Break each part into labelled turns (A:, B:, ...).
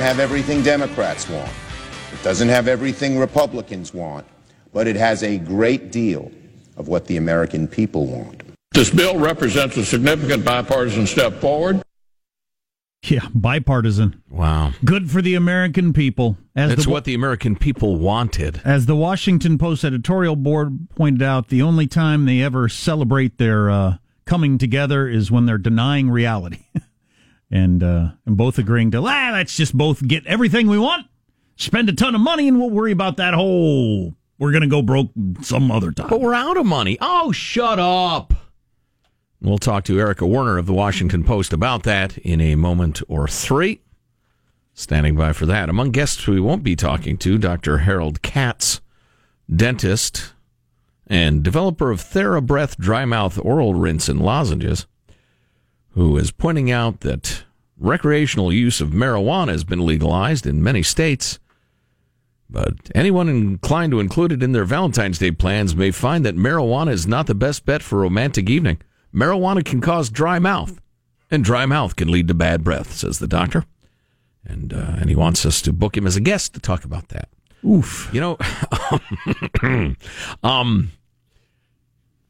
A: That doesn't have everything Democrats want. It doesn't have everything Republicans want, but it has a great deal of what the American people want.
B: This bill represents a significant bipartisan step forward.
C: Yeah, bipartisan.
D: Wow.
C: Good for the American people.
D: As That's the, what the American people wanted.
C: As the Washington Post editorial board pointed out, the only time they ever celebrate their uh, coming together is when they're denying reality. and uh, and both agreeing to, ah, let's just both get everything we want, spend a ton of money, and we'll worry about that whole we're to go broke some other time.
D: But we're out of money. Oh, shut up. We'll talk to Erica Werner of the Washington Post about that in a moment or three. Standing by for that. Among guests we won't be talking to, Dr. Harold Katz, dentist and developer of TheraBreath dry mouth oral rinse and lozenges, who is pointing out that recreational use of marijuana has been legalized in many states. But anyone inclined to include it in their Valentine's Day plans may find that marijuana is not the best bet for a romantic evening. Marijuana can cause dry mouth, and dry mouth can lead to bad breath, says the doctor. And uh, and he wants us to book him as a guest to talk about that.
C: Oof.
D: You know, um,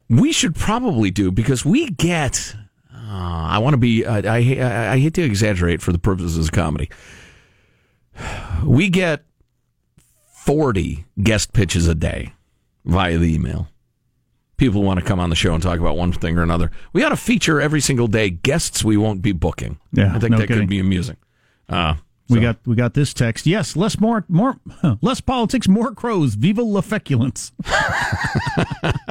D: we should probably do because we get. Uh, I want to be. I, I I hate to exaggerate for the purposes of comedy. We get forty guest pitches a day via the email people want to come on the show and talk about one thing or another. We ought to feature every single day guests we won't be booking.
C: Yeah,
D: I think
C: no
D: that
C: kidding.
D: could be amusing. Uh,
C: we got we got this text. Yes, less more more less politics, more crows. Viva la feculence.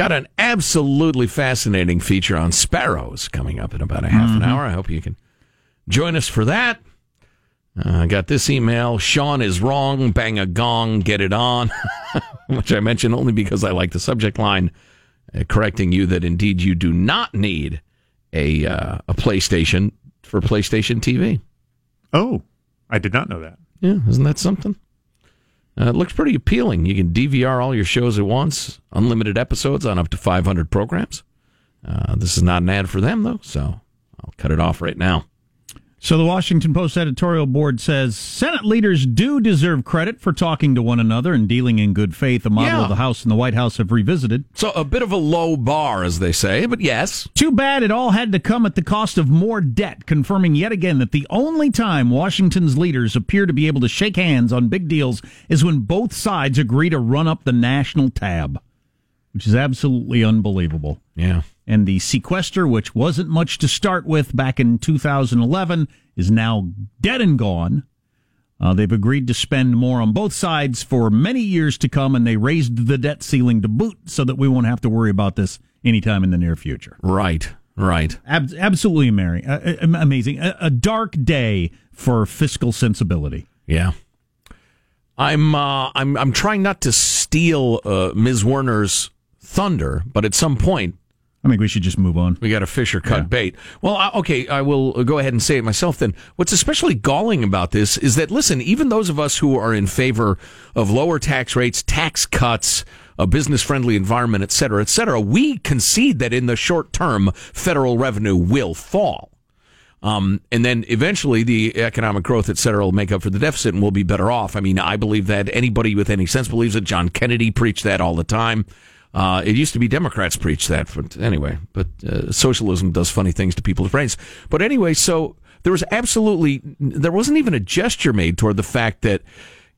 D: got an absolutely fascinating feature on sparrows coming up in about a half mm-hmm. an hour. I hope you can join us for that. I uh, got this email. Sean is wrong. Bang a gong. Get it on. Which I mention only because I like the subject line, uh, correcting you that indeed you do not need a uh, a PlayStation for PlayStation TV.
E: Oh, I did not know that.
D: Yeah, isn't that something? Uh, it looks pretty appealing. You can DVR all your shows at once, unlimited episodes on up to 500 programs. Uh, this is not an ad for them, though, so I'll cut it off right now.
C: So the Washington Post editorial board says Senate leaders do deserve credit for talking to one another and dealing in good faith, a model
D: yeah.
C: of the House and the White House have revisited.
D: So a bit of a low bar, as they say, but yes.
C: Too bad it all had to come at the cost of more debt, confirming yet again that the only time Washington's leaders appear to be able to shake hands on big deals is when both sides agree to run up the national tab, which is absolutely unbelievable.
D: Yeah
C: and the sequester, which wasn't much to start with back in 2011, is now dead and gone. Uh, they've agreed to spend more on both sides for many years to come, and they raised the debt ceiling to boot so that we won't have to worry about this anytime in the near future.
D: Right, right.
C: Ab- absolutely Mary, uh, amazing. A-, a, dark day for fiscal sensibility.
D: Yeah. I'm uh, I'm I'm trying not to steal uh, Ms. Werner's thunder, but at some point
C: I think we should just move on.
D: We got a fisher cut yeah. bait. Well, okay, I will go ahead and say it myself then. What's especially galling about this is that, listen, even those of us who are in favor of lower tax rates, tax cuts, a business friendly environment, et cetera, et cetera, we concede that in the short term, federal revenue will fall. Um, and then eventually the economic growth, et cetera, will make up for the deficit and we'll be better off. I mean, I believe that anybody with any sense believes that. John Kennedy preached that all the time. Uh, it used to be Democrats preach that, but anyway, but uh, socialism does funny things to people's brains. But anyway, so there was absolutely, there wasn't even a gesture made toward the fact that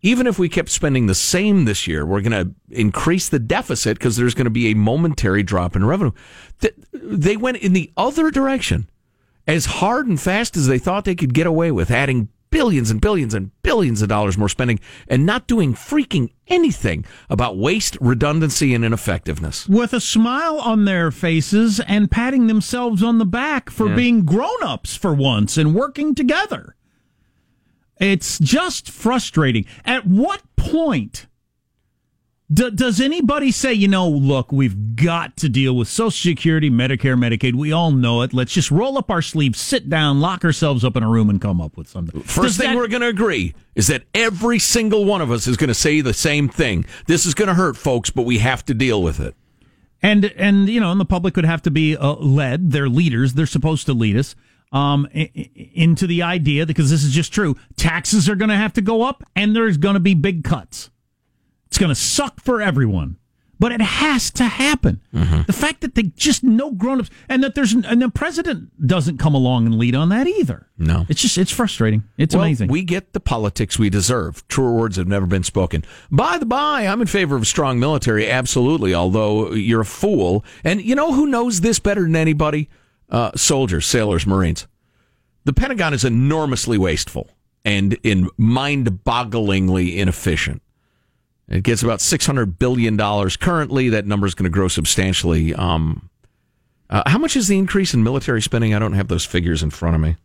D: even if we kept spending the same this year, we're going to increase the deficit because there's going to be a momentary drop in revenue. They went in the other direction as hard and fast as they thought they could get away with, adding billions and billions and billions of dollars more spending and not doing freaking anything about waste, redundancy, and ineffectiveness.
C: With a smile on their faces and patting themselves on the back for yeah. being grown ups for once and working together. It's just frustrating. At what point do, does anybody say, you know, look, we've got to deal with Social Security, Medicare, Medicaid. We all know it. Let's just roll up our sleeves, sit down, lock ourselves up in a room, and come up with something.
D: First does thing that, we're going to agree is that every single one of us is going to say the same thing. This is going to hurt, folks, but we have to deal with it.
C: And and you know, and the public would have to be uh, led. They're leaders. They're supposed to lead us. um, into the idea because this is just true. Taxes are going to have to go up, and there's going to be big cuts. It's going to suck for everyone, but it has to happen. The fact that they just no grown-ups and that there's and the president doesn't come along and lead on that either.
D: No.
C: it's just it's frustrating. It's
D: well,
C: amazing.
D: We get the politics we deserve. Truer words have never been spoken. By the by, I'm in favor of a strong military, absolutely, although you're a fool. And you know who knows this better than anybody? Uh, soldiers, sailors, Marines. The Pentagon is enormously wasteful and in mind-bogglingly inefficient. It gets about $600 billion currently. That number is going to grow substantially. Um, uh, how much is the increase in military spending? I don't have those figures in front of me.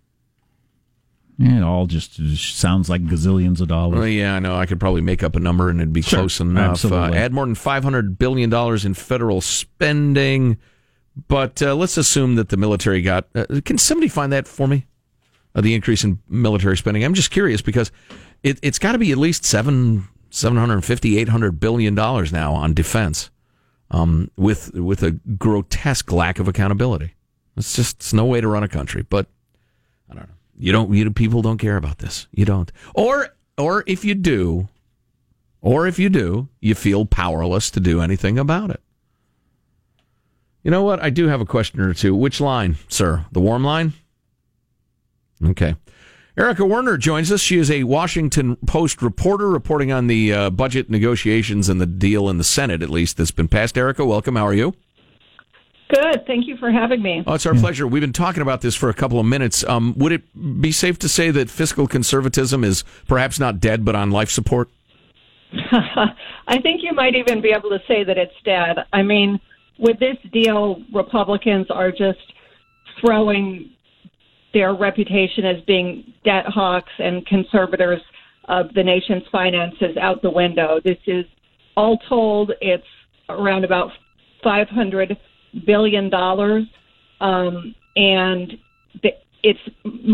C: Yeah, it all just sounds like gazillions of dollars.
D: Well, yeah, I know. I could probably make up a number and it'd be
C: Sure,
D: close enough. Uh, add more than five hundred billion dollars in federal spending, but uh, let's assume that the military got. Uh, can somebody find that for me? Uh, the increase in military spending. I'm just curious because it, it's got to be at least seven, seven hundred fifty, eight hundred billion dollars now on defense, um, with with a grotesque lack of accountability. It's just it's no way to run a country. But I don't know. You don't. You people don't care about this. You don't. Or or if you do, or if you do, you feel powerless to do anything about it. You know what? I do have a question or two. Which line, sir? The warm line? Okay. Erica Werner joins us. She is a Washington Post reporter reporting on the uh, budget negotiations and the deal in the Senate, at least, that's been passed. Erica, welcome. How are you?
F: Good. Thank you for having me.
D: Oh, it's our pleasure. We've been talking about this for a couple of minutes. Um, would it be safe to say that fiscal conservatism is perhaps not dead, but on life support?
F: I think you might even be able to say that it's dead. I mean, with this deal, Republicans are just throwing their reputation as being debt hawks and conservators of the nation's finances out the window. This is all told, it's around about five hundred billion dollars, um, and it's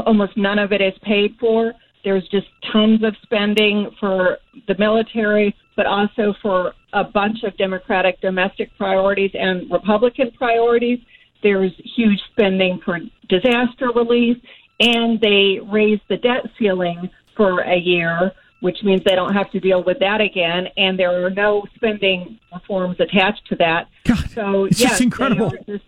F: almost none of it is paid for. There's just tons of spending for the military, but also for a bunch of Democratic domestic priorities and Republican priorities. There's huge spending for disaster relief, and they raise the debt ceiling for a year, which means they don't have to deal with that again. And there are no spending reforms attached to that.
C: God,
F: so
C: it's
F: yes,
C: just incredible.
F: just-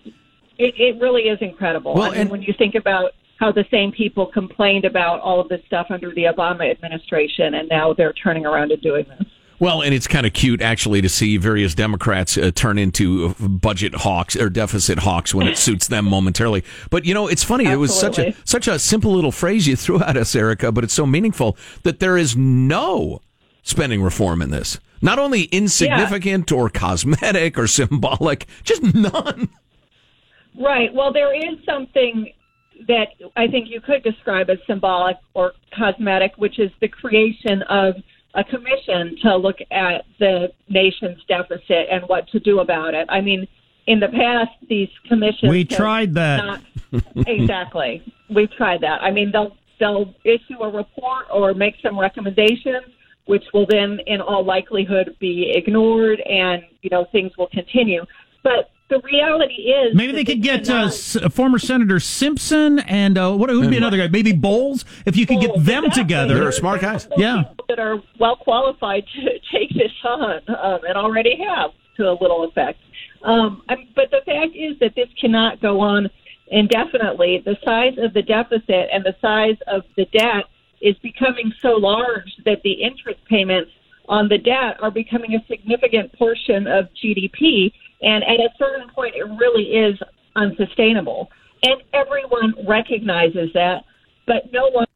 F: it, it really is incredible.
D: Well,
F: I mean,
D: and-
F: when you think about how the same people complained about all of this stuff under the Obama administration, and now they're turning around and doing this.
D: Well, and it's kind of cute actually to see various Democrats uh, turn into budget hawks or deficit hawks when it suits them momentarily. But you know, it's funny. It was such a such a simple little phrase you threw at us, Erica, but it's so meaningful that there is no spending reform in this. Not only insignificant or cosmetic or symbolic, just none.
F: Right. Well, there is something that I think you could describe as symbolic or cosmetic, which is the creation of a commission to look at the nation's deficit and what to do about it. I mean, in the past, these commissions
C: We tried that.
F: not- exactly, we've tried that. I mean, they'll they'll issue a report or make some recommendations, which will then, in all likelihood, be ignored, and you know things will continue. But the reality is,
C: Maybe they could get uh,
F: cannot-
C: S- former Senator Simpson and uh, what would be another guy? Maybe Bowles. If you could get them
F: exactly.
C: together.
D: They're smart guys.
C: Yeah.
F: people that are well qualified to take this on um, and already have to a little effect. Um, I- but the fact is that this cannot go on indefinitely. The size of the deficit and the size of the debt is becoming so large that the interest payments on the debt are becoming a significant portion of GDP. And at a certain point, it really is unsustainable. And everyone recognizes that, but no one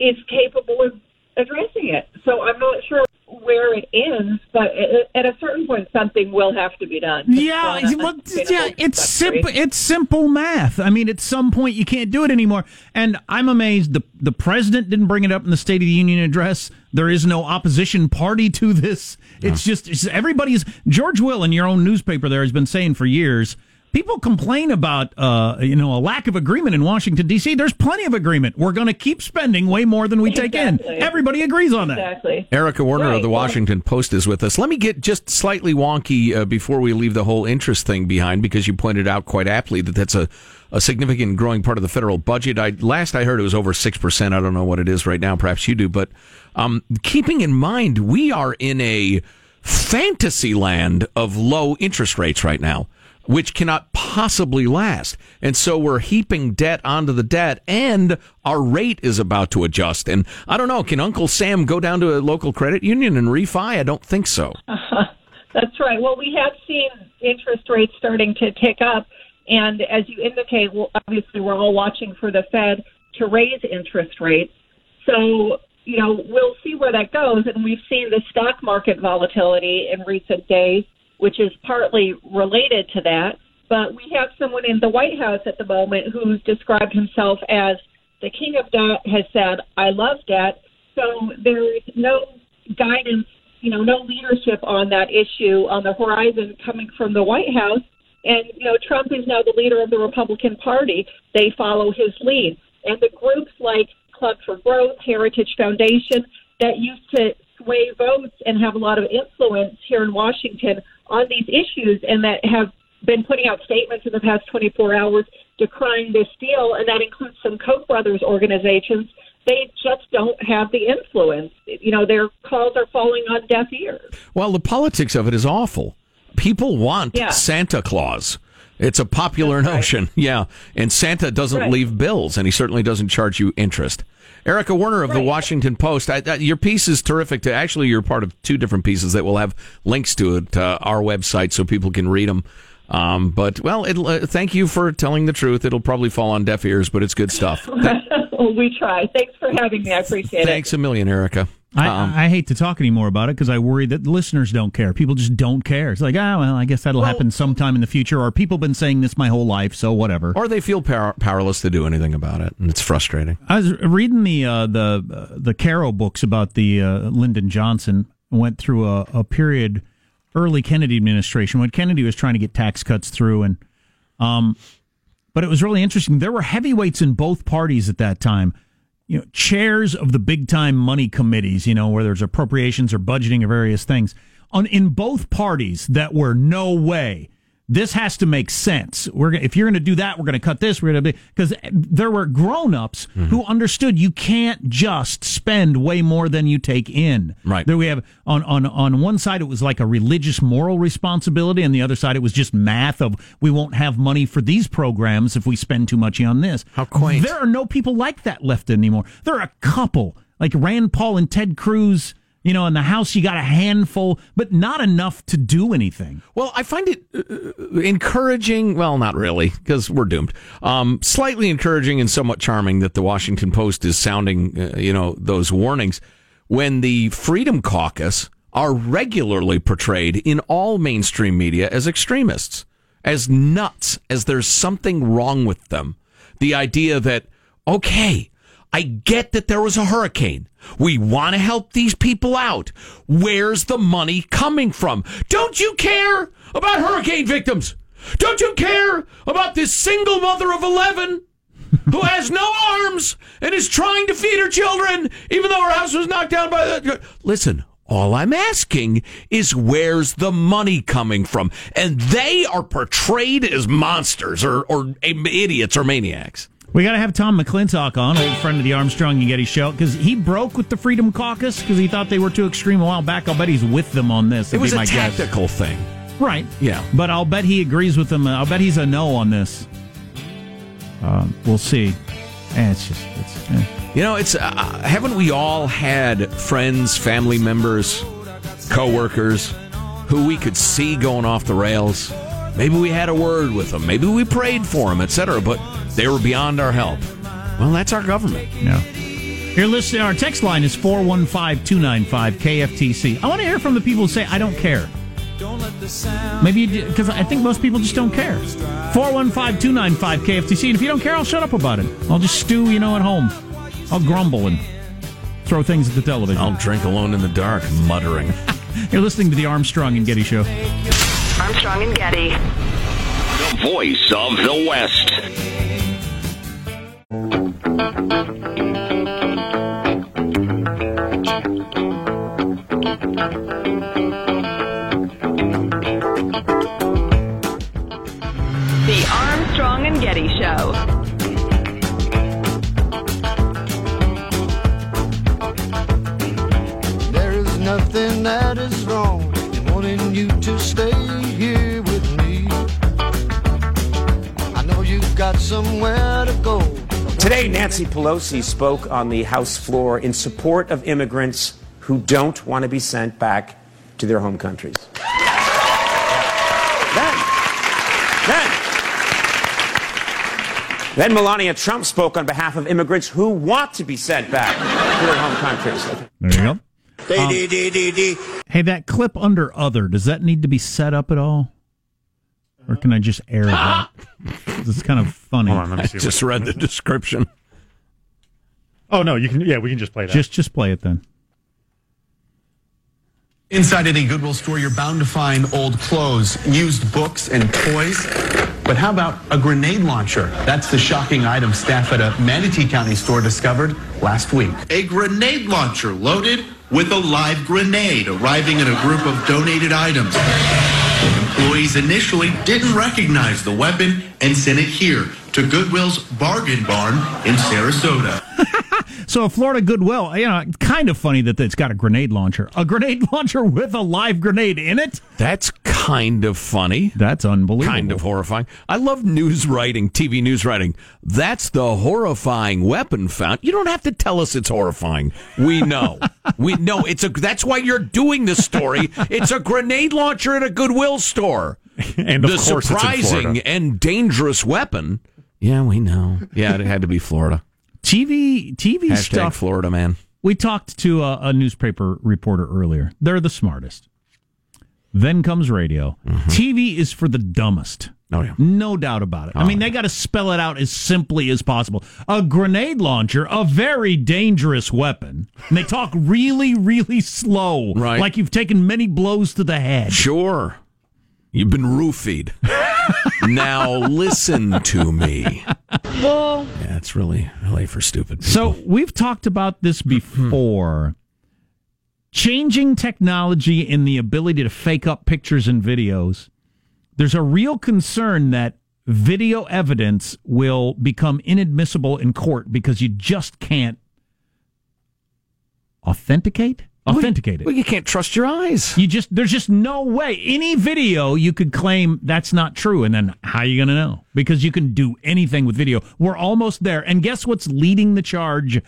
F: is capable of addressing it. So I'm not sure where it ends, but at- at a certain point, something will have to be done.
C: Yeah,
F: It's
C: well, yeah, it's simple. It's simple math. I mean, at some point you can't do it anymore. And I'm amazed the the president didn't bring it up in the State of the Union address. There is no opposition party to this. It's just it's, everybody's. George Will in your own newspaper there has been saying for years. People complain about, uh, you know, a lack of agreement in Washington D.C. There's plenty of agreement. We're going to keep spending way more than we take in. Everybody agrees on that.
F: Exactly.
D: Erica Werner of the Washington Post is with us. Let me get just slightly wonky uh, before we leave the whole interest thing behind because you pointed out quite aptly that that's a, a significant growing part of the federal budget. I last I heard it was over six percent. I don't know what it is right now. Perhaps you do, but um, keeping in mind we are in a fantasy land of low interest rates right now, which cannot possibly last. And so we're heaping debt onto the debt, and our rate is about to adjust. And I don't know, can Uncle Sam go down to a local credit union and refi? I don't think so.
F: That's right. Well, we have seen interest rates starting to tick up. And as you indicate, well, obviously, we're all watching for the Fed to raise interest rates. So, you know, we'll see where that goes. And we've seen the stock market volatility in recent days, which is partly related to that. But we have someone in the White House at the moment who's described himself as the king of debt, has said, I love debt. So there's no guidance, you know, no leadership on that issue on the horizon coming from the White House. And, you know, Trump is now the leader of the Republican Party. They follow his lead. And the groups like Club for Growth, Heritage Foundation, that used to sway votes and have a lot of influence here in Washington on these issues and that have been putting out statements in the past 24 hours decrying this deal, and that includes some Koch brothers organizations. They just don't have the influence. You know, their calls are falling on deaf ears.
D: Well, the politics of it is awful. People want
F: Yeah.
D: Santa Claus. It's a popular
F: right.
D: notion. Yeah. And Santa doesn't
F: Right.
D: leave bills, and he certainly doesn't charge you interest. Erica Werner of the Washington Post, I, I, your piece is terrific. To actually, you're part of two different pieces that will have links to it, uh, our website, so people can read them. Um, but well, uh, thank you for telling the truth. It'll probably fall on deaf ears, but it's good stuff.
F: well, we try. Thanks for having me. I appreciate it.
D: Thanks a million, Erica.
C: I,
D: Um,
C: I hate to talk anymore about it because I worry that the listeners don't care. People just don't care. It's like, ah, well, I guess that'll happen sometime in the future. Or people been saying this my whole life, so whatever.
D: or they feel power, powerless to do anything about it, and it's frustrating.
C: I was reading the uh, the uh, the Caro books about the uh, Lyndon Johnson. Went through a, a period early Kennedy administration when Kennedy was trying to get tax cuts through, and um, but it was really interesting. There were heavyweights in both parties at that time. You know, chairs of the big time money committees. You know, where there's appropriations or budgeting or various things on in both parties that were no way. This has to make sense. We're if you're going to do that, we're going to cut this. We're going to be because there were grown-ups mm-hmm. who understood you can't just spend way more than you take in.
D: Right.
C: There we have on on on one side it was like a religious moral responsibility, and the other side it was just math of we won't have money for these programs if we spend too much on this.
D: How quaint.
C: There are no people like that left anymore. There are a couple like Rand Paul and Ted Cruz. You know, in the House, you got a handful, but not enough to do anything.
D: Well, I find it uh, encouraging. Well, not really, because we're doomed. Um, slightly encouraging and somewhat charming that the Washington Post is sounding, uh, you know, those warnings when the Freedom Caucus are regularly portrayed in all mainstream media as extremists, as nuts, as there's something wrong with them. The idea that, okay, I get that there was a hurricane. We want to help these people out. Where's the money coming from? Don't you care about hurricane victims? Don't you care about this single mother of 11 who has no arms and is trying to feed her children even though her house was knocked down by the. Listen, all I'm asking is where's the money coming from? And they are portrayed as monsters or, or idiots or maniacs.
C: We got to have Tom McClintock on, old friend of the Armstrong and Getty show, because he broke with the Freedom Caucus because he thought they were too extreme a while back. I'll bet he's with them on this.
D: It was
C: be
D: a
C: my guess.
D: tactical thing.
C: Right.
D: Yeah.
C: But I'll bet he agrees with them. I'll bet he's a no on this. Um, we'll see. And it's just, it's, eh.
D: You know, it's uh, haven't we all had friends, family members, coworkers who we could see going off the rails? Maybe we had a word with them, maybe we prayed for them, etc. But they were beyond our help. Well, that's our government.
C: Yeah. You're listening. Our text line is 415 295 KFTC. I want to hear from the people who say, I don't care. Maybe because I think most people just don't care. 415 295 KFTC. And if you don't care, I'll shut up about it. I'll just stew, you know, at home. I'll grumble and throw things at the television.
D: I'll drink alone in the dark, muttering.
C: You're listening to the Armstrong and Getty Show.
G: Armstrong and Getty.
H: The voice of the West.
G: The Armstrong and Getty Show.
I: You to stay here with me. I know you've got somewhere to go.
J: Today, Nancy Pelosi spoke on the House floor in support of immigrants who don't want to be sent back to their home countries. Then, then, then Melania Trump spoke on behalf of immigrants who want to be sent back to their home countries.
C: There you go. Um, hey, that clip under other, does that need to be set up at all? Or can I just air that? It's kind of funny.
E: Hold on, let me
D: I
E: see.
D: just read the description.
E: Oh no, you can. Yeah, we can just play that.
C: Just just play it then.
K: Inside any Goodwill store, you're bound to find old clothes, used books, and toys. But how about a grenade launcher? That's the shocking item staff at a Manatee County store discovered last week.
L: A grenade launcher loaded with a live grenade arriving in a group of donated items. Employees initially didn't recognize the weapon and sent it here to Goodwill's Bargain Barn in Sarasota.
C: So a Florida Goodwill, you know, kind of funny that it's got a grenade launcher. A grenade launcher with a live grenade in it?
D: That's kind of funny.
C: That's unbelievable.
D: Kind of horrifying. I love news writing, TV news writing. That's the horrifying weapon found. You don't have to tell us it's horrifying. We know. we know it's a that's why you're doing this story. It's a grenade launcher at a Goodwill store.
E: and of
D: the
E: course, it's in
D: surprising and dangerous weapon. Yeah, we know. Yeah, it had to be Florida.
C: TV TV
D: Hashtag
C: stuff.
D: Florida man.
C: We talked to a, a newspaper reporter earlier. They're the smartest. Then comes radio. Mm-hmm. TV is for the dumbest.
D: Oh yeah.
C: No doubt about it. I oh, mean, they got to spell it out as simply as possible. A grenade launcher, a very dangerous weapon. And they talk really, really slow.
D: Right.
C: Like you've taken many blows to the head.
D: Sure. You've been roofied. now listen to me.
C: Well,
D: Yeah, it's really, really for stupid people.
C: So we've talked about this hmm. before. Changing technology in the ability to fake up pictures and videos. There's a real concern that video evidence will become inadmissible in court because you just can't authenticate authenticate it.
D: Well, you can't trust your eyes.
C: You just there's just no way any video you could claim that's not true, and then how are you going to know? Because you can do anything with video. We're almost there, and guess what's leading the charge?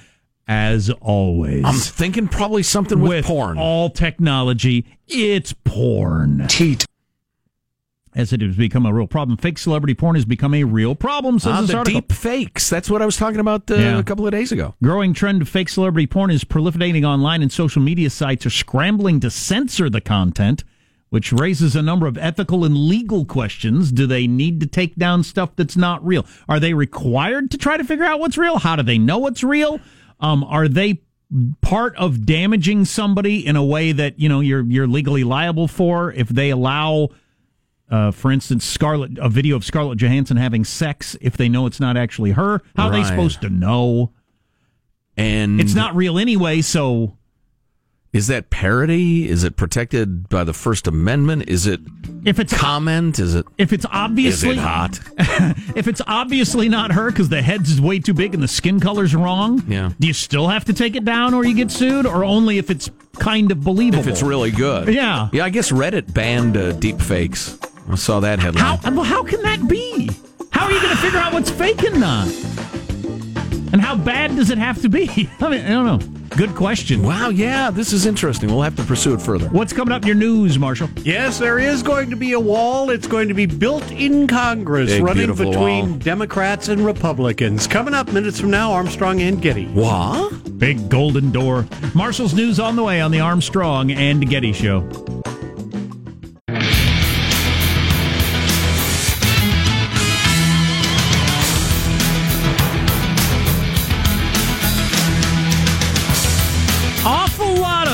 C: As always,
D: I'm thinking probably something with,
C: with
D: porn.
C: all technology, it's porn.
D: Teat.
C: As it has become a real problem, fake celebrity porn has become a real problem. Says
D: Ah,
C: this
D: the
C: article.
D: deep fakes. That's what I was talking about uh,
C: Yeah.
D: a couple of days ago.
C: Growing trend of fake celebrity porn is proliferating online, and social media sites are scrambling to censor the content, which raises a number of ethical and legal questions. Do they need to take down stuff that's not real? Are they required to try to figure out what's real? How do they know what's real? Um, are they part of damaging somebody in a way that you know you're you're legally liable for if they allow? Uh, for instance, Scarlett, a video of Scarlett Johansson having sex if they know it's not actually her. How are they supposed to know?
D: And
C: It's not real anyway, so
D: Is that parody? Is it protected by the First Amendment? Is it
C: if it's
D: comment? Is it
C: if it's
D: is
C: obviously
D: it hot?
C: if it's obviously not her because the head's way too big and the skin color's wrong,
D: Yeah.
C: do you still have to take it down or you get sued, or only if it's kind of believable?
D: If it's really good.
C: Yeah.
D: Yeah, I guess Reddit banned uh, deep fakes. I saw that headline.
C: How well, how can that be? How are you going to figure out what's fake and not? And how bad does it have to be? I mean, I don't know. Good question.
D: Wow, yeah, this is interesting. We'll have to pursue it further.
C: What's coming up in your news, Marshall?
M: Yes, there is going to be a wall. It's going to be built in Congress,
D: Big,
M: running between
D: wall.
M: Democrats and Republicans. Coming up minutes from now, Armstrong and Getty.
D: What?
C: Big golden door. Marshall's news on the way on the Armstrong and Getty Show.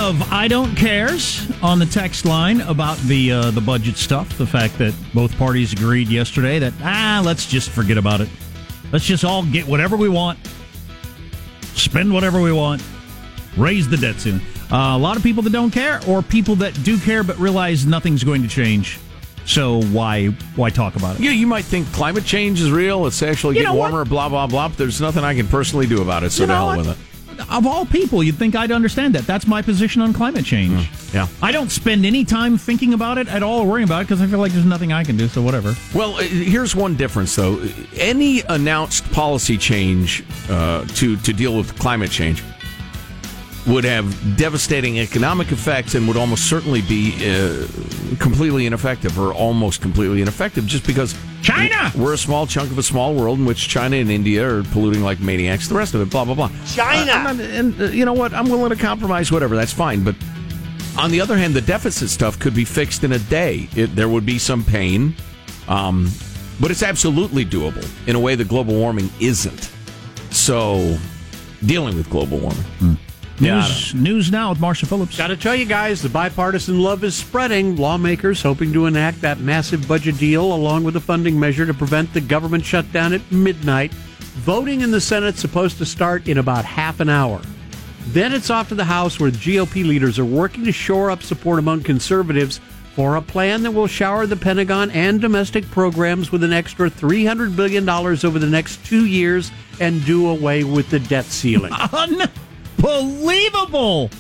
C: Of I don't cares on the text line about the uh, the budget stuff. The fact that both parties agreed yesterday that ah, let's just forget about it. Let's just all get whatever we want, spend whatever we want, raise the debt soon. Uh, a lot of people that don't care, or people that do care but realize nothing's going to change. So why why talk about it?
D: Yeah, you might think climate change is real. It's actually
C: You
D: getting
C: know what?
D: warmer, blah, blah, blah. But there's nothing I can personally do about it, so
C: You
D: to hell with it.
C: Of all people, you'd think I'd understand that. That's my position on climate change.
D: Yeah.
C: I don't spend any time thinking about it at all or worrying about it because I feel like there's nothing I can do, so whatever.
D: Well, uh, here's one difference, though. Any announced policy change uh, to to deal with climate change would have devastating economic effects and would almost certainly be uh, completely ineffective or almost completely ineffective just because
C: China!
D: we're a small chunk of a small world in which China and India are polluting like maniacs. The rest of it, blah blah blah.
M: China!
D: Uh, not- and uh, you know what? I'm willing to compromise. Whatever, that's fine. But on the other hand, the deficit stuff could be fixed in a day. It, there would be some pain, um, but it's absolutely doable in a way that global warming isn't. So, dealing with global warming. Yeah, I
C: News, news now with Marshall Phillips.
M: Got to tell you guys, the bipartisan love is spreading. Lawmakers hoping to enact that massive budget deal along with a funding measure to prevent the government shutdown at midnight. Voting in the Senate supposed to start in about half an hour. Then it's off to the House where GOP leaders are working to shore up support among conservatives for a plan that will shower the Pentagon and domestic programs with an extra $300 billion over the next two years and do away with the debt ceiling.
C: Oh, Unbelievable!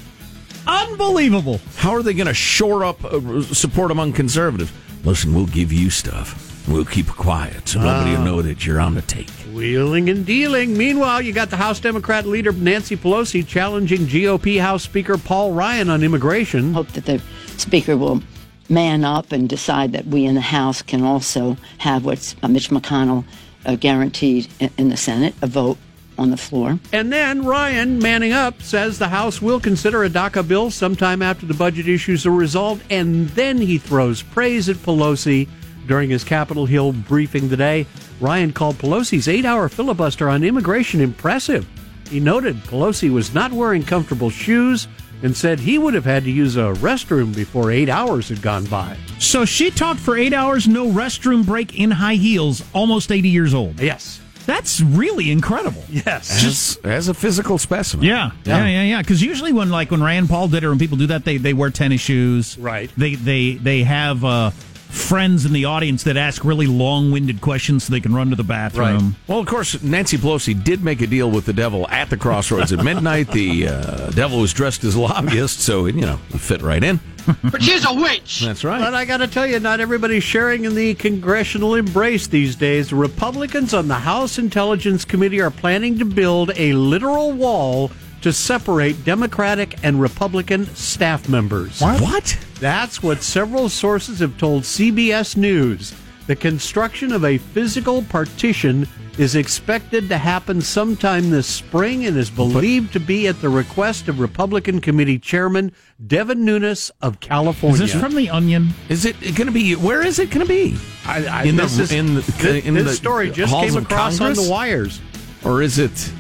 C: Unbelievable!
D: How are they going to shore up uh, support among conservatives? Listen, we'll give you stuff. We'll keep it quiet so nobody will know that you're on the take.
M: Wheeling and dealing. Meanwhile, you got the House Democrat leader Nancy Pelosi challenging GOP House Speaker Paul Ryan on immigration.
N: Hope that the Speaker will man up and decide that we in the House can also have what's uh, Mitch McConnell uh, guaranteed in, in the Senate a vote on the floor.
M: And then Ryan, manning up, says the House will consider a DACA bill sometime after the budget issues are resolved. And then he throws praise at Pelosi during his Capitol Hill briefing today. Ryan called Pelosi's eight hour filibuster on immigration impressive. He noted Pelosi was not wearing comfortable shoes and said he would have had to use a restroom before eight hours had gone by.
C: So she talked for eight hours, no restroom break in high heels, almost 80 years old.
M: Yes.
C: That's really incredible.
M: Yes.
D: As, as a physical specimen.
C: Yeah, yeah, yeah, yeah. Because usually when like when Rand Paul did it, or when people do that, they they wear tennis shoes.
M: Right.
C: They they they have uh, friends in the audience that ask really long winded questions so they can run to the bathroom.
D: Well, of course, Nancy Pelosi did make a deal with the devil at the crossroads at midnight. The uh, devil was dressed as a lobbyist, so you know he fit right in.
M: But she's a witch.
D: That's right.
M: But I got to tell you, not everybody's sharing in the congressional embrace these days. Republicans on the House Intelligence Committee are planning to build a literal wall to separate Democratic and Republican staff members.
D: What?
M: That's what several sources have told CBS News. The construction of a physical partition is expected to happen sometime this spring and is believed to be at the request of Republican Committee Chairman Devin Nunes of California.
C: Is this from the Onion?
D: Is it going to be? Where is it going to be?
M: I, I,
D: in the
M: this is-
D: in the,
M: this,
D: in
M: this
D: the
M: story just came across on the wires.
D: or is it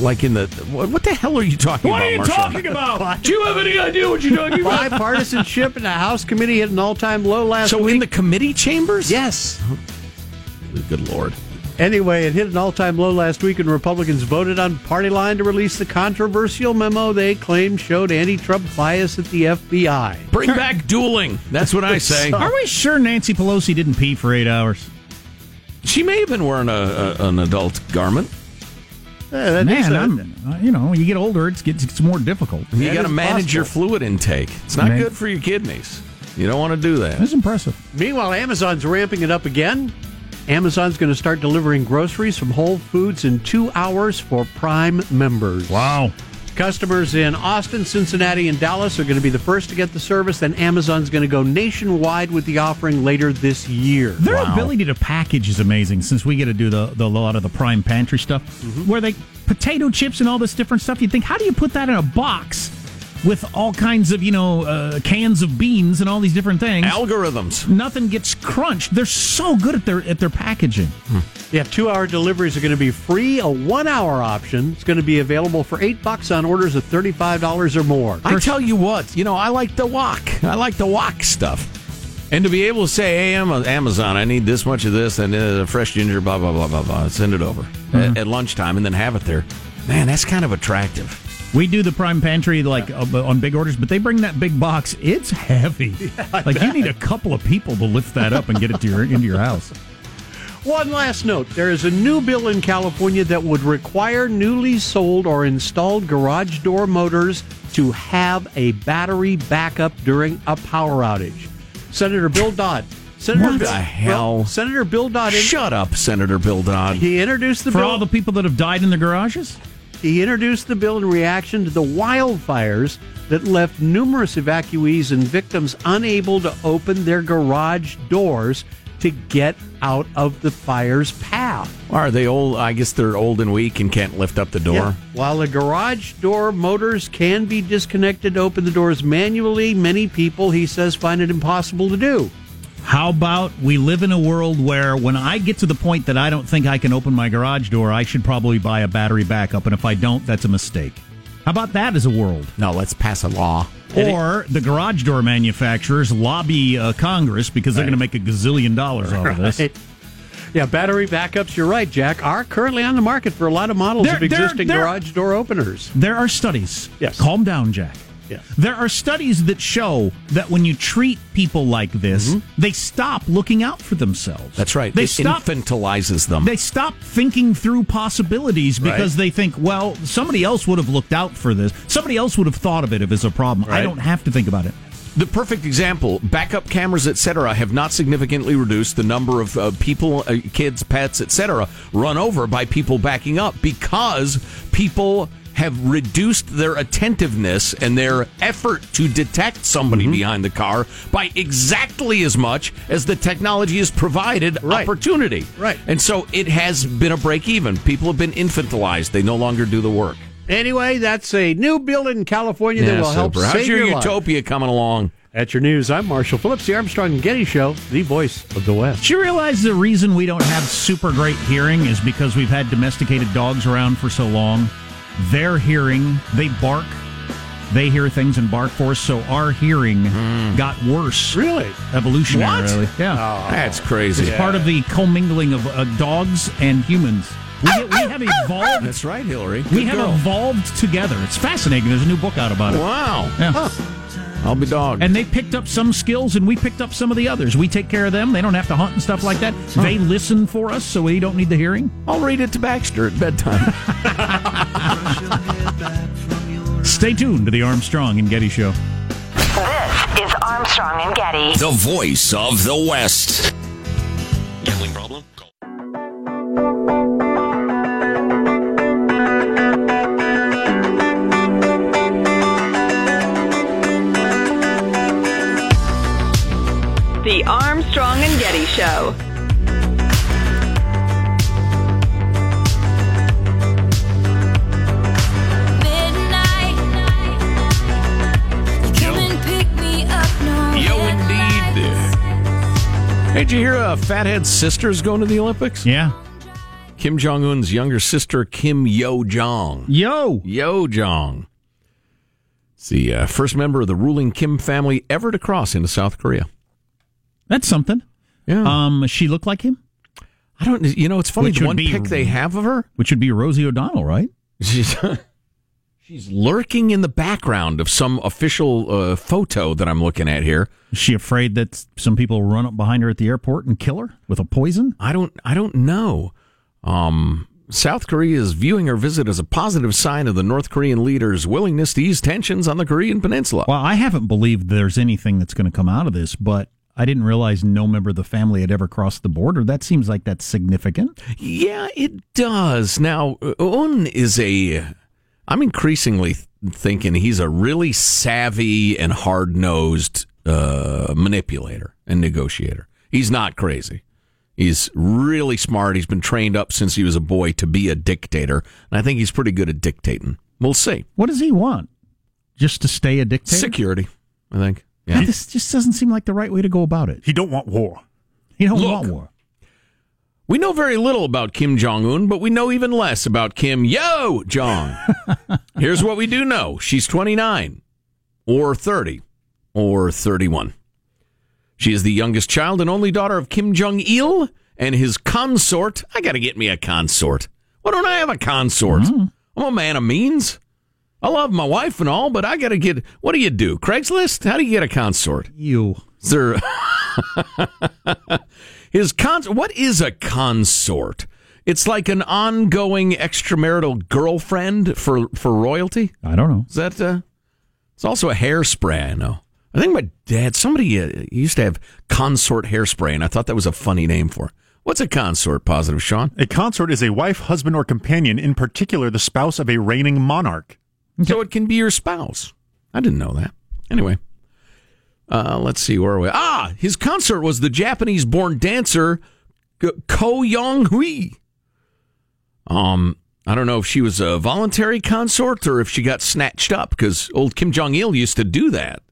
D: like in the what, what the hell are you talking
C: What
D: about?
C: What are you
D: Marshall?
C: talking about? Do you have any idea what you're talking about?
M: Bipartisanship in the House committee hit an all-time low last
D: So
M: week.
D: So in the committee chambers?
M: yes.
D: Good lord.
M: Anyway, it hit an all-time low last week and Republicans voted on party line to release the controversial memo they claimed showed anti-Trump bias at the FBI.
D: Bring back dueling. That's what I say.
C: Are we sure Nancy Pelosi didn't pee for eight hours?
D: She may have been wearing a, a an adult garment.
M: Yeah, that is
C: Man,
M: a-
C: I'm, uh, you know, when you get older, it's gets it's more difficult.
D: You got to
M: is
D: manage your fluid intake. It's not
C: Man.
D: good for your kidneys. You don't want to do that.
C: That's impressive.
M: Meanwhile, Amazon's ramping it up again. Amazon's going to start delivering groceries from Whole Foods in two hours for Prime members.
C: Wow.
M: Customers in Austin, Cincinnati, and Dallas are going to be the first to get the service. Then Amazon's going to go nationwide with the offering later this year.
C: Their ability to package is amazing. Since we get to do the, the a lot of the prime pantry stuff, mm-hmm. where they potato chips and all this different stuff. You think, how do you put that in a box with all kinds of you know uh, cans of beans and all these different things?
D: Algorithms.
C: Nothing gets crunched. They're so good at their at their packaging.
M: Yeah, two-hour deliveries are going to be free. A one-hour option is going to be available for eight bucks on orders of thirty-five dollars or more.
D: I tell you what, you know, I like the wok. I like the wok stuff. And to be able to say, hey, I'm Amazon, I need this much of this and uh, fresh ginger, blah, blah, blah, blah, blah, send it over at, at lunchtime and then have it there. Man, that's kind of attractive.
C: We do the prime pantry like uh, on big orders, but they bring that big box. It's heavy. like you need a couple of people to lift that up and get it to your into your house.
M: One last note there is a new bill in California that would require newly sold or installed garage door motors to have a battery backup during a power outage. Senator Bill Dodd. Senator
D: What
M: Bill,
D: the hell?
M: well, Senator Bill Dodd.
D: Shut up, Senator Bill Dodd.
M: He introduced the bill
C: For
M: bill.
C: all the people that have died in their garages?
M: He introduced the bill in reaction to the wildfires that left numerous evacuees and victims unable to open their garage doors to get out of the fire's path.
D: Are they old? I guess they're old and weak and can't lift up the door.
M: Yeah. While the garage door motors can be disconnected to open the doors manually, many people, he says, find it impossible to do.
C: How about we live in a world where when I get to the point that I don't think I can open my garage door, I should probably buy a battery backup. And if I don't, that's a mistake. How about that as a world?
D: No, let's pass a law.
C: Or the garage door manufacturers lobby uh, Congress because they're
M: Right.
C: going to make a gazillion dollars off of this.
M: Right. Yeah, battery backups, you're right, Jack, are currently on the market for a lot of models
C: They're-
M: of existing
C: they're-
M: garage door openers.
C: There are studies.
M: Yes.
C: Calm down, Jack.
M: Yes.
C: There are studies that show that when you treat people like this, they stop looking out for themselves.
D: Mm-hmm. That's right.
C: They
D: it
C: stop
D: infantilizes them.
C: they stop thinking through possibilities because
D: Right.
C: they think, well, somebody else would have looked out for this. Somebody else would have thought of it if it's a problem. I don't have to think about it.
D: The perfect example: backup cameras, etc., have not significantly reduced the number of uh, people, uh, kids, pets, etc., run over by people backing up because people have reduced their attentiveness and their effort to detect somebody
M: Mm-hmm.
D: behind the car by exactly as much as the technology has provided opportunity.
M: Right.
D: And so it has been a break even. People have been infantilized; they no longer do the work.
M: Anyway, that's a new bill in California that
D: Yeah,
M: will help
D: super. How's
M: save
D: your,
M: your life.
D: utopia coming along?
M: At your news, I'm Marshall Phillips, the Armstrong and Getty Show, the voice of the West.
C: Do you realize the reason we don't have super great hearing is because we've had domesticated dogs around for so long? Their hearing, they bark, they hear things and bark for us, so our hearing got worse.
M: Really?
C: Evolutionarily. Yeah.
D: That's crazy.
C: It's part of the commingling of uh, dogs and humans. We, get- we have evolved.
D: That's right, Hillary.
C: we
D: Good
C: have
D: girl.
C: evolved together. It's fascinating. There's a new book out about it.
D: Wow.
C: Yeah.
D: I'll be dog.
C: And they picked up some skills and we picked up some of the others. We take care of them. They don't have to hunt and stuff like that. They listen for us, so we don't need the hearing.
D: I'll read it to Baxter at bedtime.
C: Stay tuned to the Armstrong and Getty Show.
G: This is Armstrong and Getty.
H: The voice of the West.
O: Gambling problem?
G: Armstrong and Getty Show.
D: Yo, indeed. Hey, did you hear uh, Fathead's sister's going to the Olympics?
C: Yeah.
D: Kim Jong Un's younger sister, Kim Yo Jong.
C: Yo.
D: Yo Jong. It's the uh, first member of the ruling Kim family ever to cross into South Korea.
C: That's something.
D: Yeah.
C: Um, she look like him?
D: I don't. You know, it's funny.
C: Which
D: the one
C: be-
D: pic they have of her,
C: Which would be Rosie O'Donnell, right?
D: she's she's lurking in the background of some official uh, photo that I'm looking at here.
C: Is she afraid that some people run up behind her at the airport and kill her with a poison?
D: I don't. I don't know. Um, South Korea is viewing her visit as a positive sign of the North Korean leader's willingness to ease tensions on the Korean Peninsula.
C: Well, I haven't believed there's anything that's going to come out of this, but I didn't realize no member of the family had ever crossed the border. That seems like that's significant.
D: Yeah, it does. Now, Un is a. I'm increasingly thinking he's a really savvy and hard nosed uh, manipulator and negotiator. He's not crazy. He's really smart. He's been trained up since he was a boy to be a dictator. And I think he's pretty good at dictating. We'll see.
C: What does he want? Just to stay a dictator?
D: Security, I think. Yeah.
C: This just doesn't seem like the right way to go about it.
E: He don't want war.
C: He don't
D: Look.
C: want war.
D: We know very little about Kim Jong Un, but we know even less about Kim Yo Jong. Here's what we do know she's 29, or 30, or 31. She is the youngest child and only daughter of Kim Jong il and his consort. I got to get me a consort. Why don't I have a consort? Mm-hmm. I'm a man of means. I love my wife and all, but I got to get. What do you do? Craigslist? How do you get a consort?
C: You.
D: Sir. His cons. What is a consort? It's like an ongoing extramarital girlfriend for for royalty.
C: I don't know.
D: Is that? Uh, it's also a hairspray. I know. I think my dad. Somebody uh, used to have consort hairspray, and I thought that was a funny name for. it. What's a consort? Positive, Sean.
E: A consort is a wife, husband, or companion, in particular, the spouse of a reigning monarch.
D: So it can be your spouse. I didn't know that. Anyway, uh, let's see where are we. Ah, his consort was the Japanese-born dancer Ko Young Hui. Um, I don't know if she was a voluntary consort or if she got snatched up because old Kim Jong Il used to do that.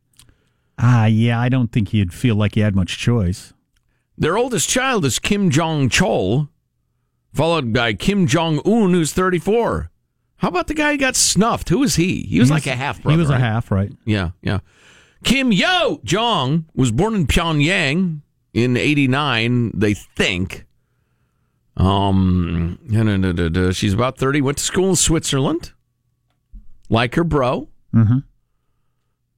C: Ah, yeah, I don't think he'd feel like he had much choice.
D: Their oldest child is Kim Jong Chol, followed by Kim Jong Un, who's 34. How about the guy who got snuffed? Who is he? He was like a half brother.
C: He was
D: right?
C: a half, right?
D: Yeah, yeah. Kim Yo Jong was born in Pyongyang in '89, they think. Um, she's about 30. Went to school in Switzerland, like her bro.
C: Mm-hmm.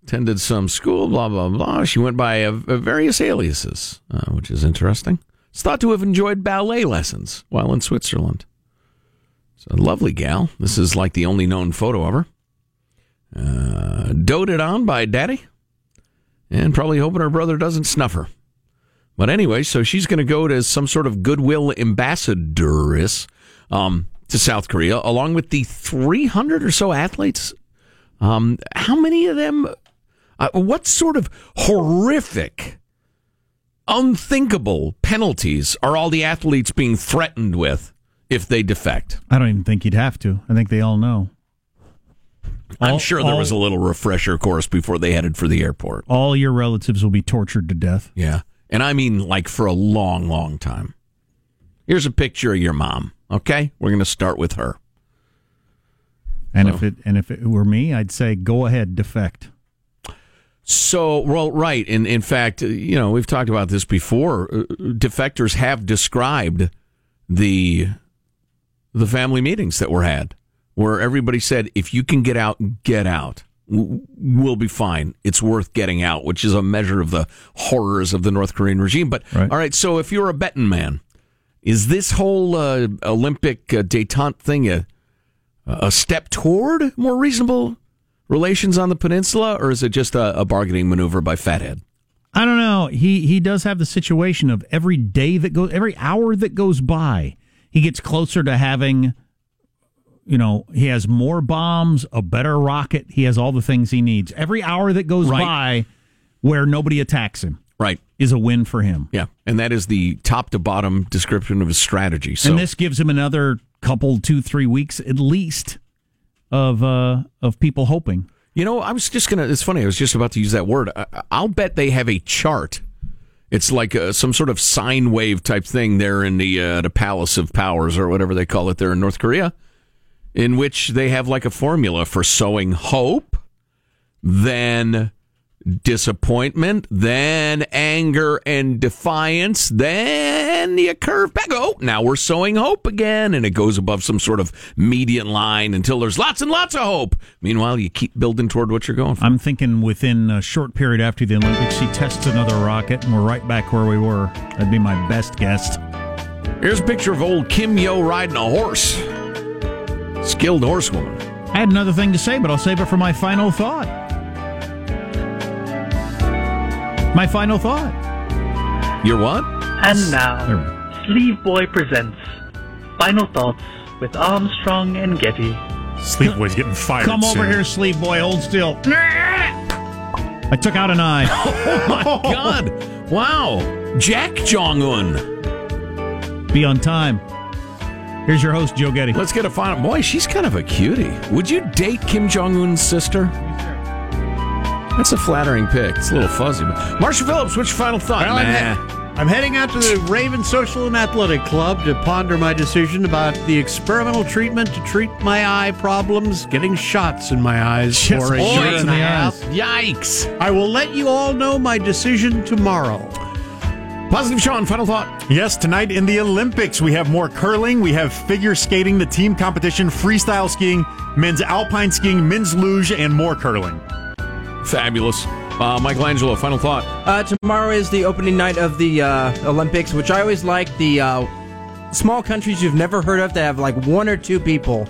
D: Attended some school, blah blah blah. She went by uh, various aliases, uh, which is interesting. It's thought to have enjoyed ballet lessons while in Switzerland. A lovely gal. This is like the only known photo of her. Uh, doted on by daddy, and probably hoping her brother doesn't snuff her. But anyway, so she's going to go to some sort of goodwill ambassadoress um, to South Korea, along with the 300 or so athletes. Um, how many of them? Uh, what sort of horrific, unthinkable penalties are all the athletes being threatened with if they defect?
C: I don't even think he'd have to. I think they all know.
D: I'm
C: All-
D: sure there was a little refresher course before they headed for the airport.
C: All your relatives will be tortured to death.
D: Yeah. And I mean like for a long, long time. Here's a picture of your mom. Okay? We're going to start with her.
C: And
D: So-
C: if it and if it were me, I'd say go ahead, defect.
D: So, well, right. In, in fact, you know, we've talked about this before. Uh, Defectors have described the the family meetings that were had where everybody said, if you can get out, get out. We'll be fine. It's worth getting out, which is a measure of the horrors of the North Korean regime. But,
C: Right.
D: all right, so if you're a betting man, is this whole uh, Olympic uh, detente thing a, a step toward more reasonable relations on the peninsula, or is it just a, a bargaining maneuver by Fathead?
C: I don't know. He he does have the situation of every day that goes, every hour that goes by, he gets closer to having. You know, he has more bombs, a better rocket. He has all the things he needs. Every hour that goes
D: Right.
C: by, where nobody attacks him,
D: Right.
C: is a win for him.
D: Yeah, and that is the top to bottom description of his strategy. So
C: and this gives him another couple, two, three weeks at least of uh of people hoping.
D: You know, I was just gonna. It's funny. I was just about to use that word. I, I'll bet they have a chart. It's like uh some sort of sine wave type thing there in the uh, the Palace of Powers or whatever they call it there in North Korea, in which they have like a formula for sowing hope, then disappointment, then anger and defiance, then you curve back. Oh, now we're sowing hope again, and it goes above some sort of median line until there's lots and lots of hope. Meanwhile, you keep building toward what you're going for.
C: I'm thinking within a short period after the Olympics, he tests another rocket, and we're right back where we were. That'd be my best guess.
D: Here's a picture of old Kim Yo riding a horse. Skilled horsewoman.
C: I had another thing to say, but I'll save it for my final thought. My final thought.
D: Your what?
P: And now, Sleeve Boy presents Final Thoughts with Armstrong and Getty.
E: Sleep Boy's getting fired.
C: Come over
E: soon.
C: here, sleeve boy. Hold still. I took out an eye.
D: Oh my God! Wow, Jack Jong Un.
C: Be on time. Here's your host, Joe Getty.
D: Let's get a final. Boy, she's kind of a cutie. Would you date Kim Jong Un's sister? That's a flattering pick. It's a little fuzzy. But Marshall Phillips, what's your final thought?
M: Well, I'm, he- I'm heading out to the Raven Social and Athletic Club to ponder my decision about the experimental treatment to treat my eye problems, getting shots in my eyes
C: Just
M: for a year
C: in
M: and a
C: the
M: half.
D: Yikes!
M: I will let you all know my decision tomorrow.
D: Positive Sean, final thought.
E: Yes, tonight in the Olympics, we have more curling, we have figure skating, the team competition, freestyle skiing, men's alpine skiing, men's luge, and more curling.
D: Fabulous. Uh, Michael Angelo, final thought.
Q: Uh, tomorrow is the opening night of the uh, Olympics, which I always like the uh, small countries you've never heard of that have like one or two people.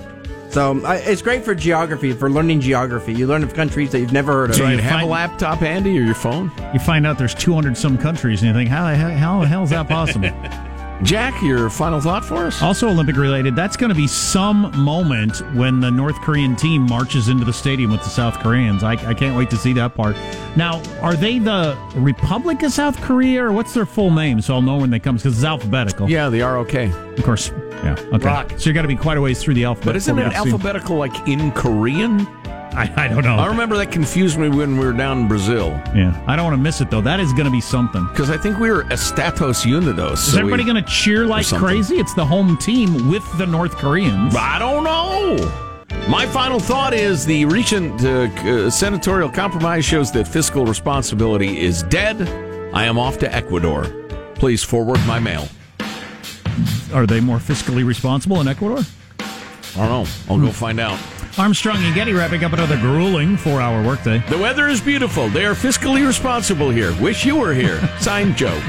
Q: So I it's great for geography, for learning geography. You learn of countries that you've never heard of.
D: Do you have a laptop handy or your phone?
C: You find out there's 200 some countries, and you think, how the hell, how the hell is that possible?
D: Jack, your final thought for us?
C: Also Olympic related, that's going to be some moment when the North Korean team marches into the stadium with the South Koreans. I, I can't wait to see that part. Now, are they the Republic of South Korea, or what's their full name? So I'll know when they come, because it's alphabetical.
D: Yeah, the ROK.
C: Of course. Yeah. Okay.
D: Rock.
C: So you got to be quite a ways through the alphabet.
D: But isn't it alphabetical like in Korean?
C: I, I don't know.
D: I remember that confused me when we were down in Brazil.
C: Yeah. I don't want to miss it, though. That is going to be something.
D: Because I think we were Estados Unidos.
C: Is everybody going to cheer like crazy? It's the home team with the North Koreans.
D: I don't know. My final thought is the recent uh, uh, senatorial compromise shows that fiscal responsibility is dead. I am off to Ecuador. Please forward my mail.
C: Are they more fiscally responsible in Ecuador?
D: I don't know. I'll go find out.
C: Armstrong and Getty wrapping up another grueling four hour workday.
D: The weather is beautiful. They are fiscally responsible here. Wish you were here. Signed, Joe.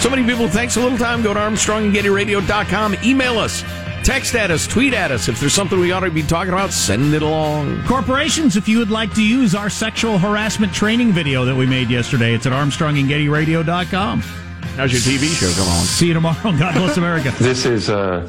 D: so many people, thanks a little time. Go to ArmstrongandGettyRadio.com. Email us. Text at us. Tweet at us. If there's something we ought to be talking about, send it along.
C: Corporations, if you would like to use our sexual harassment training video that we made yesterday, it's at ArmstrongandGettyRadio.com.
D: How's your TV show come on?
C: See you tomorrow. God bless America.
R: This is a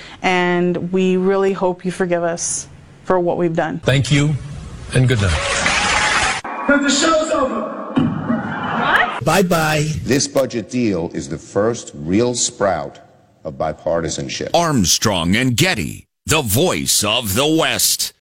S: and we really hope you forgive us for what we've done.
T: Thank you, and good night.
U: Because the show's over.
A: Bye bye. This budget deal is the first real sprout of bipartisanship.
H: Armstrong and Getty, the voice of the West.